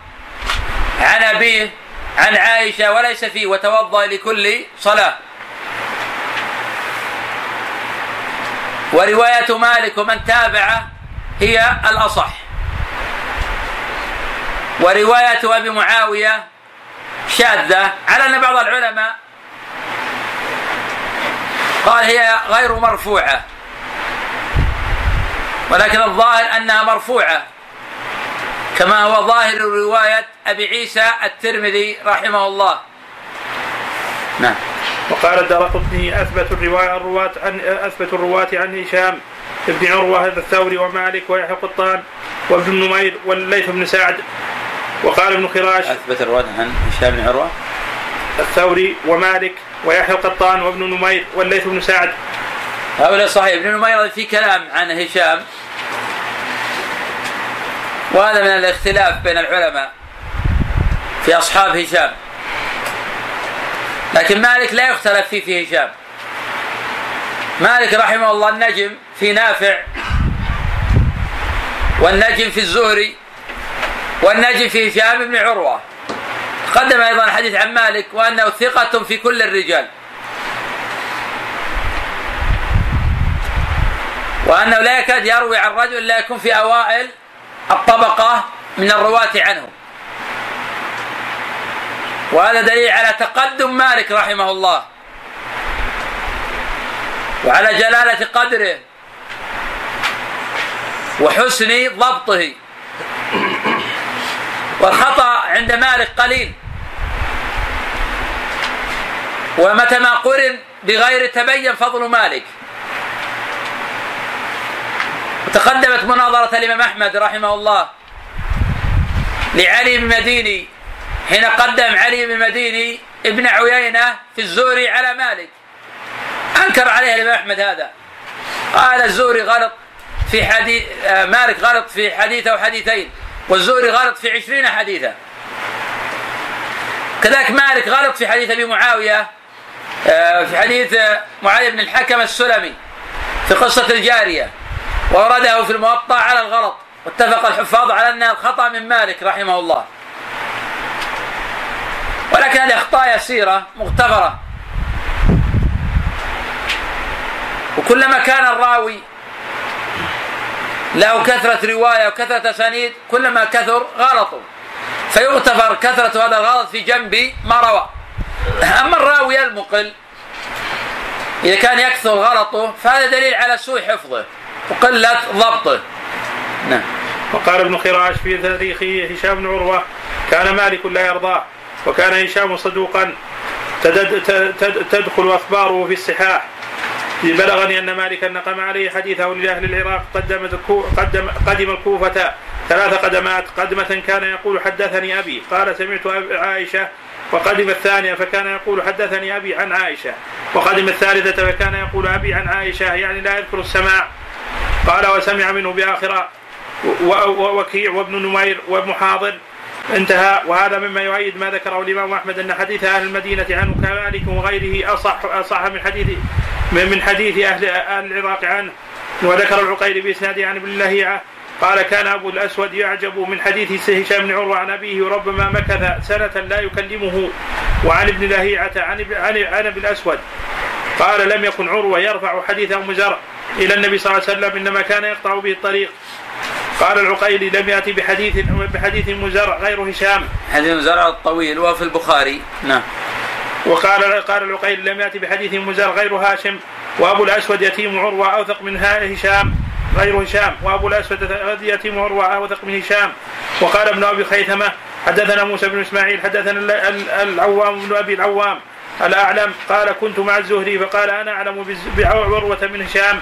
عن أبيه عن عائشة وليس فيه. وتوضأ لكل صلاة. ورواية مالك ومن تابعه هي الأصح. ورواية أبي معاوية شاذة. على أن بعض العلماء قال هي غير مرفوعة. ولكن الظاهر أنها مرفوعة. كما هو ظاهر رواية أبي عيسى الترمذي رحمه الله. نعم. وقال الدرقطني أثبت الرواية الرواة عن أثبت الرواة عن هشام بن عروة الثوري ومالك ويحيى القطان وابن نمير والليث بن سعد. وقال ابن خراش أثبت الرواة عن هشام بن عروة؟ الثوري ومالك ويحيى القطان وابن نمير والليث بن سعد. هؤلاء صحيح. ابن نمير في كلام عن هشام. وهذا من الاختلاف بين العلماء في أصحاب هشام. لكن مالك لا يختلف فيه في هشام. مالك رحمه الله النجم في نافع والنجم في الزهري والنجم في هشام بن عروة. قدم أيضا الحديث عن مالك وأنه ثقة في كل الرجال. وأنه لا يكاد يروي عن رجل لا يكون في أوائل الطبقة من الرواة عنه. وهذا دليل على تقدم مالك رحمه الله. وعلى جلالة قدره. وحسن ضبطه. والخطأ عند مالك قليل. ومتى ما قرن بغير تبين فضل مالك. تقدمت مناظرة الإمام أحمد رحمه الله لعلي بن مديني حين قدم علي بن مديني ابن عيينة في الزوري على مالك. أنكر عليه الإمام أحمد هذا. قال الزوري غلط في حديث آه، مالك غلط في حديث أو حديثين والزوري غلط في عشرين حديثا. كذلك مالك غلط في حديث أبي معاوية آه، في حديث آه، معاوية بن الحكم السلمي في قصة الجارية. وأورده في الموطأ على الغلط. واتفق الحفاظ على أنها الخطأ من مالك رحمه الله. ولكن هذه أخطاء يسيرة مغتفرة وكلما كان الراوي له كثرة رواية وكثرة أسانيد كلما كثر غلطوا فيغتفر كثرة هذا الغلط في جنب ما روى. أما الراوي المقل إذا كان يكثر غلطه فهذا دليل على سوء حفظه. وقلة ضبطه. نعم. وقال ابن خراش في تاريخه هشام بن عروة كان مالك لا يرضاه وكان هشام صدوقا. تدخل أخباره في الصحاح. بلغني أن مالكا نقم عليه حديثه لأهل العراق قدم قدم قدم الكوفة ثلاث قدمات. قدمة كان يقول حدثني أبي. قال سمعت عائشة وقدم الثانية فكان يقول حدثني أبي عن عائشة. وقدم الثالثة فكان يقول أبي عن عائشة يعني لا يذكر السماع. قال وسمع منه بآخرة ووكيع وابن نمير وابن حاضر. انتهى. وهذا مما يؤيد ما ذكره الإمام أحمد أن حديث أهل المدينة عنه كمالك وغيره اصح أصح من حديث من حديث أهل أهل العراق عنه. وذكر العقيل باسناده عن ابن اللهيعة. قال كان أبو الأسود يعجب من حديث هشام بن عروة عن أبيه وربما مكث سنة لا يكلمه. وعن ابن لهيعه عن عن, أبي الأسود. قال لم يكن عروة يرفع حديث ام زرع إلى النبي صلى الله عليه وسلم إنما كان يقطع به الطريق. قال العقيلي لم يأتي بحديث بحديث مزرع غير هشام. حديث مزرع الطويل وفي البخاري. نعم. وقال قال العقيلي لم يأتي بحديث مزرع غير هاشم وأبو الأسود يتيم عروة أوثق من هشام. غير هشام. وأبو الأسود يتيم عروة أوثق من هشام. وقال ابن أبي خيثمة حدثنا موسى بن إسماعيل حدثنا العوام بن أبي العوام. الأعلم. قال كنت مع الزهري فقال أنا أعلم بعروة من هشام.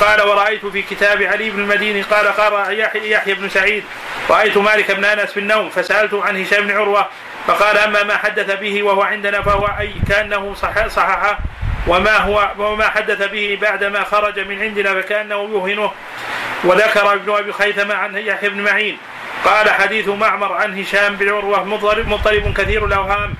قال ورأيت في كتاب علي بن المديني قال قال يحيى بن سعيد. رأيت مالك بن أنس في النوم فسألته عن هشام بن عروة فقال أما ما حدث به وهو عندنا فهو أي كأنه صح صححه وما هو وما حدث به بعدما خرج من عندنا فكأنه يوهنه. وذكر ابن أبي خيثمة عن يحيى بن معين. قال حديث معمر عن هشام بن عروة مضطرب كثير الأوهام.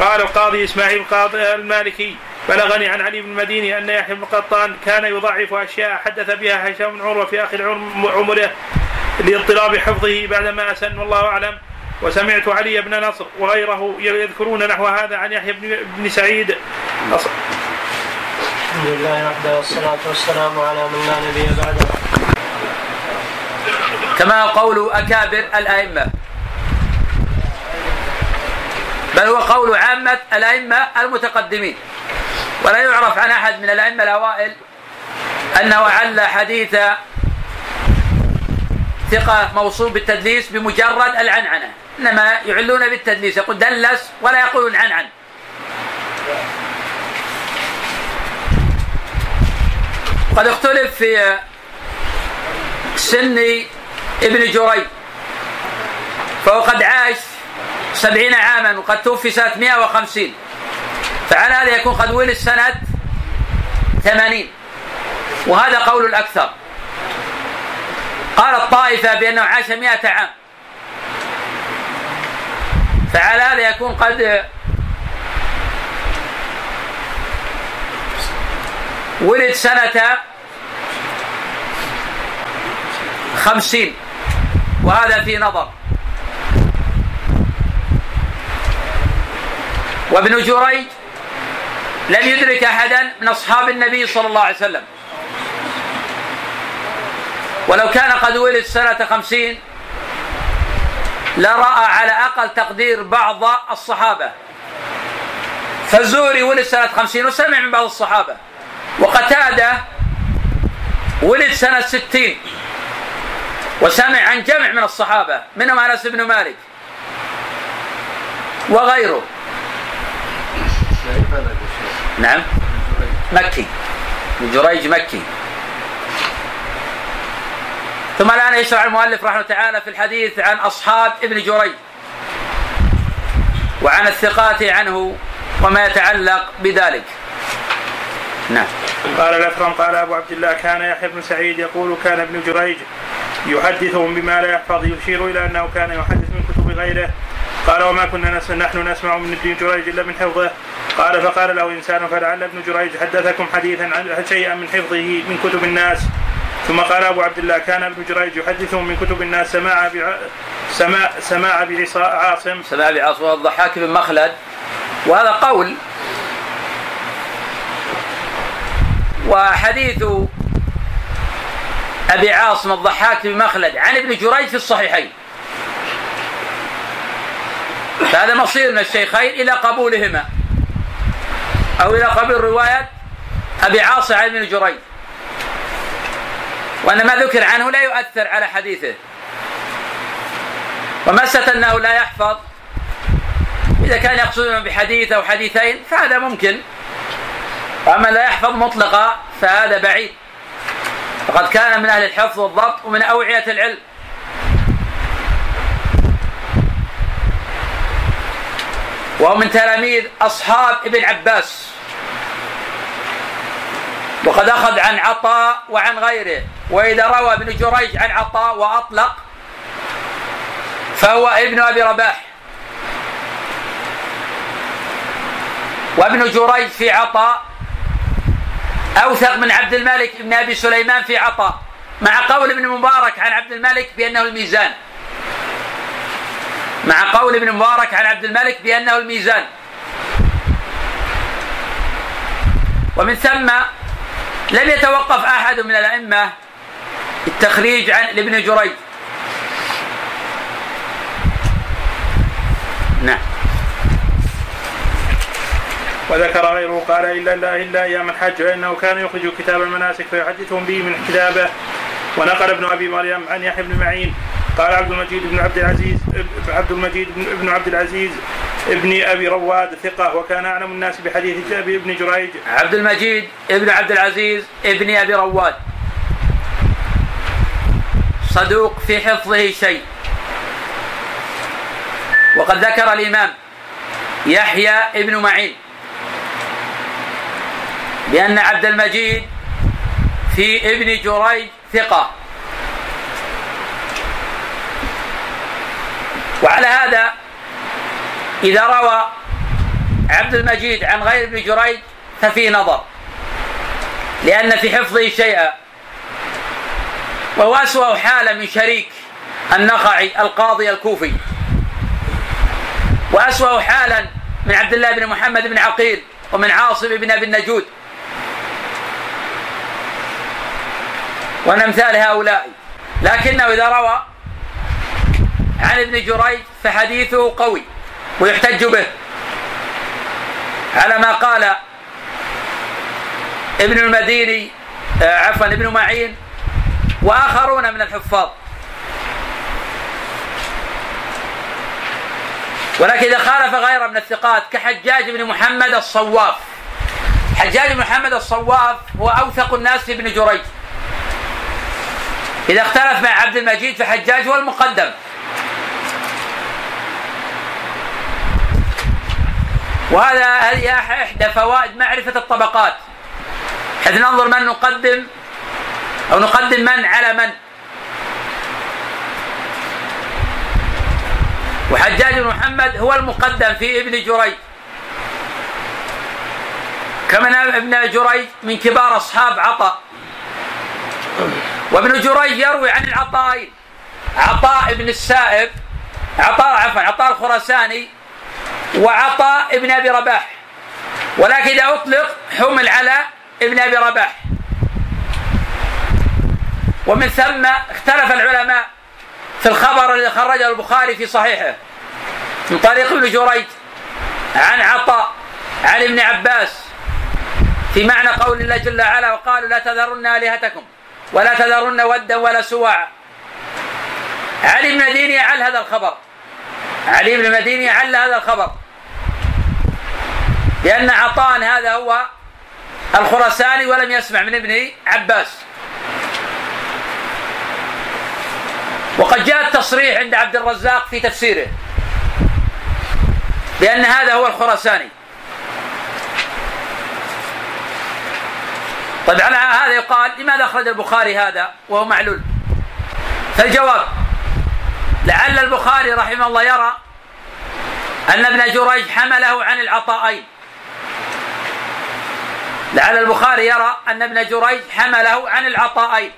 قال القاضي إسماعيل القاضي المالكي بلغني عن علي بن المديني أن يحيى بن قطان كان يضعف أشياء حدث بها هشام بن عروة في آخر عمره لاضطراب حفظه بعدما أسن والله أعلم. وسمعت علي بن نصر وغيره يذكرون نحو هذا عن يحيى بن سعيد. الحمد لله وحده والصلاة والسلام على من لا نبي بعده. كما قول أكابر الأئمة بل هو قول عامة الأئمة المتقدمين. ولا يعرف عن أحد من الأئمة الأوائل أنه عل حديث ثقة موصول بالتدليس بمجرد العنعنة. إنما يعلون بالتدليس يقول دلس ولا يقولون عنعن. قد اختلف في سن ابن جريج فهو قد عاش سبعين عاما وقد توفي سنة 150 فعلى هذا يكون قد ولد سنة ثمانين. وهذا قول الأكثر. قال الطائفة بأنه عاش مئة عام. فعلى هذا يكون قد ولد سنة خمسين. وهذا في نظر. وابن جريج لم يدرك أحدا من أصحاب النبي صلى الله عليه وسلم. ولو كان قد ولد سنة خمسين لرأى على أقل تقدير بعض الصحابة. فالزهري ولد سنة خمسين وسمع من بعض الصحابة. وقتادة ولد سنة ستين وسمع عن جمع من الصحابة منهم أنس بن مالك وغيره. نعم. مكي. ابن جريج مكي. ثم الآن يشرع المؤلف رحمه تعالى في الحديث عن أصحاب ابن جريج. وعن الثقات عنه وما يتعلق بذلك. نعم. قال الأثرم قال أبو عبد الله كان يحيى بن سعيد يقول كان ابن جريج يحدثهم بما لا يحفظ يشير إلى أنه كان يحدث من كتب غيره. قال وما كنا نحن نسمع من ابن جريج إلا من حفظه. قال فقال له إنسان فلعل ابن جريج حدثكم حديثا عن شيئا من حفظه من كتب الناس. ثم قال أبو عبد الله كان ابن جريج يحدثهم من كتب الناس سماع بع... سماع سماع بعاصم سماع بعاصم الضحاك بن مخلد. وهذا قول. أبي عاصم الضحاك بن مخلد عن ابن جريج في الصحيحين. فهذا مصير من الشيخين إلى قبولهما. أو إلى قبول رواية أبي عاصم عن ابن جريج. وأن ما ذكر عنه لا يؤثر على حديثه. ومسة أنه لا يحفظ. إذا كان يقصدون بحديث أو حديثين فهذا ممكن. وأما لا يحفظ مطلقا فهذا بعيد. فقد كان من أهل الحفظ والضبط ومن أوعية العلم. وهو من تلاميذ أصحاب ابن عباس. وقد أخذ عن عطاء وعن غيره. وإذا روى ابن جريج عن عطاء وأطلق فهو ابن أبي رباح. وابن جريج في عطاء أوثق من عبد الملك بن أبي سليمان في عطاء. مع قول ابن مبارك عن عبد الملك بأنه الميزان. مع قول ابن مبارك عن عبد الملك بأنه الميزان. ومن ثم لم يتوقف أحد من الأئمة التخريج عن ابن جريج. نعم. وذكر غيره قال إلا الله إلا أيام الحج فإنه كان يخرج كتاب المناسك فيحدثهم به من كتابه ونقل ابن أبي مريم عن يحيى بن معين. قال عبد المجيد بن عبد العزيز عبد المجيد بن عبد العزيز ابن أبي رواد ثقة وكان أعلم الناس بحديث ابن جريج. عبد المجيد ابن عبد العزيز ابن أبي رواد. صدوق في حفظه شيء. وقد ذكر الإمام يحيى ابن معين بأن عبد المجيد في ابن جريج ثقة. وعلى هذا إذا روى عبد المجيد عن غير ابن جريج ففيه نظر. لأن في حفظه شيئا. وهو أسوأ حالة من شريك النخعي القاضي الكوفي. وأسوأ حالا من عبد الله بن محمد بن عقيل ومن عاصم بن أبي النجود. ومن أمثال هؤلاء. لكنه إذا روى عن ابن جريج فحديثه قوي ويحتج به. على ما قال ابن المديني آه، عفوا ابن معين وآخرون من الحفاظ. ولكن إذا خالف غيره من الثقات كحجاج بن محمد الصواف. حجاج بن محمد الصواف هو أوثق الناس في ابن جريج. إذا اختلف مع عبد المجيد فحجاج هو المقدم. وهذا هذه إحدى فوائد معرفة الطبقات. حيث ننظر من نقدم أو نقدم من على من. وحجاج بن محمد هو المقدم في ابن جريج. كما ابن جريج من كبار أصحاب عطاء وابن جريج يروي عن العطائين عطاء بن السائب. عطاء عفوا عطاء الخراساني وعطاء ابن أبي رباح. ولكن إذا أطلق حمل على ابن أبي رباح. ومن ثم اختلف العلماء في الخبر الذي خرجه البخاري في صحيحه من طريق ابن جريج عن عطاء عن ابن عباس. في معنى قول الله جل وعلا وقالوا لا تذرن آلهتكم. ولا تذرن ودا ولا سواعا علي بن المديني عل هذا الخبر. علي بن المديني عل هذا الخبر. لأن عطاء هذا هو الخرساني ولم يسمع من ابن عباس. وقد جاء التصريح عند عبد الرزاق في تفسيره. بأن هذا هو الخرساني طيب على هذا يقال لماذا أخرج البخاري هذا؟ وهو معلول. فالجواب لعل البخاري رحمه الله يرى أن ابن جريج حمله عن العطائين. لعل البخاري يرى أن ابن جريج حمله عن العطائين.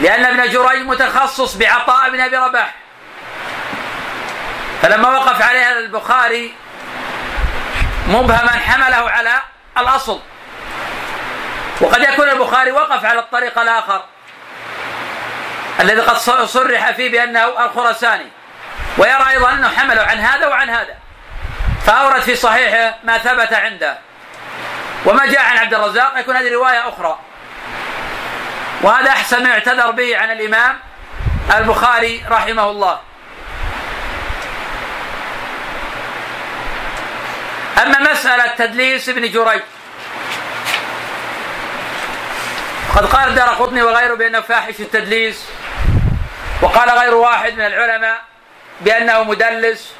لأن ابن جريج متخصص بعطاء بن أبي رباح. فلما وقف عليه البخاري مبهما حمله على الأصل. وقد يكون البخاري وقف على الطريق الآخر الذي قد صرح فيه بأنه الخرساني ويرى أيضا أنه حمله عن هذا وعن هذا. فأورد في صحيحه ما ثبت عنده. وما جاء عن عبد الرزاق يكون هذه رواية أخرى. وهذا أحسن ما يعتذر به عن الإمام البخاري رحمه الله. أما مسألة تدليس ابن جريج. قد قال الدار قطني وغيره بأنه فاحش التدليس وقال غير واحد من العلماء بأنه مدلس.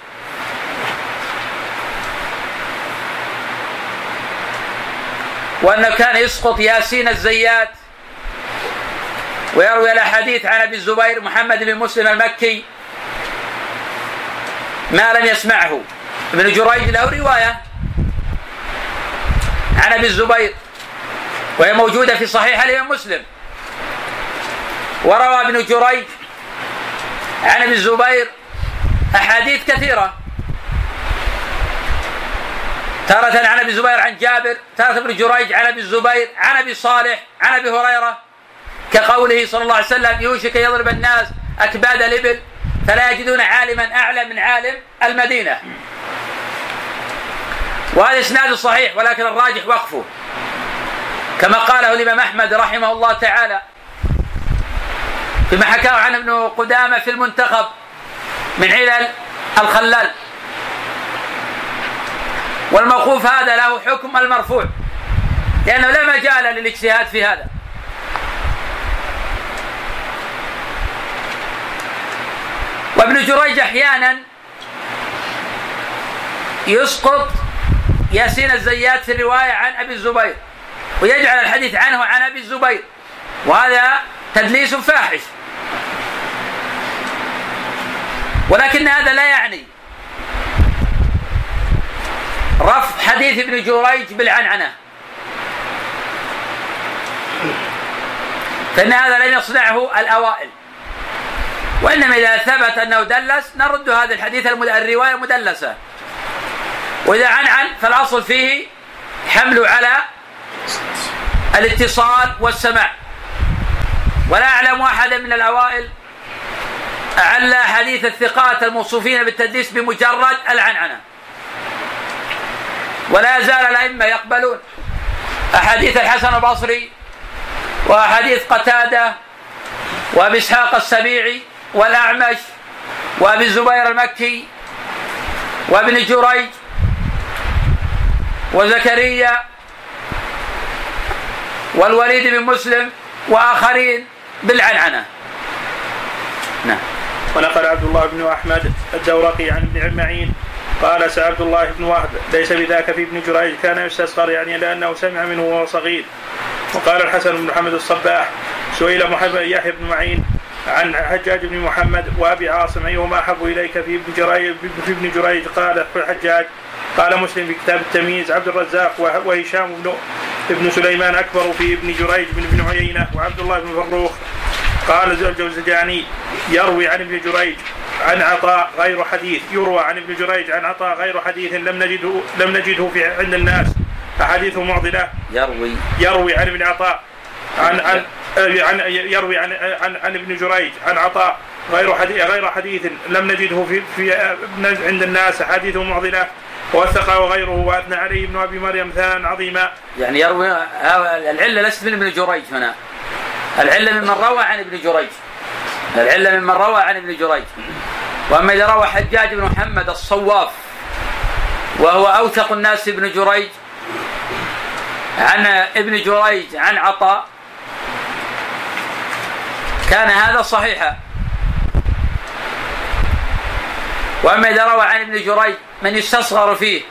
وأنه كان يسقط ياسين الزيات ويروي الأحاديث عن أبي الزبير محمد بن مسلم المكي ما لم يسمعه. ابن جريج له رواية عن أبي الزبير وهي موجودة في صحيح الإمام مسلم. وروى ابن جريج عن أبي الزبير أحاديث كثيرة. تارة عن أبي الزبير عن جابر، تارة ابن جريج عن أبي الزبير، عن أبي صالح، عن أبي هريرة. كقوله صلى الله عليه وسلم يوشك يضرب الناس أكباد الإبل فلا يجدون عالما أعلى من عالم المدينة. وهذا إسناد صحيح ولكن الراجح وقفه. كما قاله الإمام أحمد رحمه الله تعالى فيما حكاه عن ابن قدامة في المنتخب من علل الخلال والموقوف هذا له حكم المرفوع لأنه لا مجال للاجتهاد في هذا وابن جريج أحيانا يسقط ياسين الزيات في الرواية عن أبي الزبير ويجعل الحديث عنه عن أبي الزبير وهذا تدليس فاحش. ولكن هذا لا يعني. رفع حديث ابن جريج بالعنعنة. فإن هذا لم يصنعه الأوائل. وإنما إذا ثبت أنه دلس نرد هذا الحديث الرواية مدلسة وإذا عنعن فالأصل فيه حمل على الاتصال والسماع. ولا أعلم أحدا من الأوائل أعلى حديث الثقات الموصوفين بالتدليس بمجرد العنعنة. ولا يزال الأئمة يقبلون أحاديث الحسن البصري وأحاديث قتادة وأبي إسحاق السبيعي والأعمش وأبي الزبير المكي وابن جريج وزكريا والوليد بن مسلم وآخرين بالعنعنة. نعم. ونقل عبد الله بن أحمد الدورقي عن ابن معين قال سعبد الله بن وهب ليس بذاك في ابن جريج؟ كان يستصغر يعني لأنه سمع منه وهو صغير. وقال الحسن بن محمد الصباح سئل محمد يحيى بن معين عن حجاج بن محمد وأبي عاصم أيهما أحب إليك في ابن جريج؟ في ابن جريج؟ قال الحجاج. قال مسلم في كتاب التمييز عبد الرزاق وهشام بن بن سليمان أكبر في ابن جريج من ابن عيينة وعبد الله بن فروخ. قال الجوزجاني يروي عن ابن جريج عن عطاء غير حديث يروى عن ابن جريج عن عطاء غير حديث لم نجده لم نجده في عند الناس. احاديث معضلة. يروي. يروي عن ابن عطاء عن عن عن يروي عن عن, عن ابن جريج عن عطاء غير حديث غير حديث لم نجده في في عند الناس. احاديث معضلة. وثقه وغيره وأثنى عليه ابن أبي مريم ثناء عظيما. يعني يروي العلة ليست من ابن جريج هنا. العلة ممن روى عن ابن جريج. العلة ممن روى عن ابن جريج. وأما إذا روى حجاج بن محمد الصواف وهو أوثق الناس ابن جريج عن ابن جريج عن عطاء كان هذا صحيحا وأما إذا روى عن ابن جريج من يستصغر فيه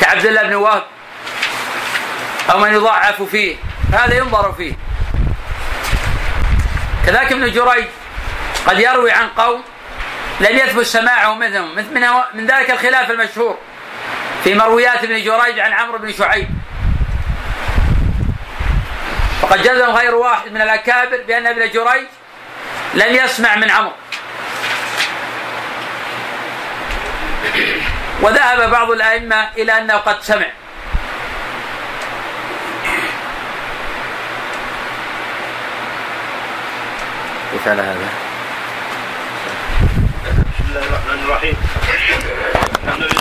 كعبد الله بن وهب أو من يضعف فيه هذا ينظر فيه. كذلك ابن جريج قد يروي عن قوم لم يثبت سماعه منهم من, من ذلك الخلاف المشهور في مرويات ابن جريج عن عمرو بن شعيب. فقد جزم غير واحد من الأكابر بأن ابن جريج لم يسمع من عمرو. وذهب بعض الأئمة إلى أنه قد سمع. مثال هذا؟ بسم الله الرحمن الرحيم. الحمد لله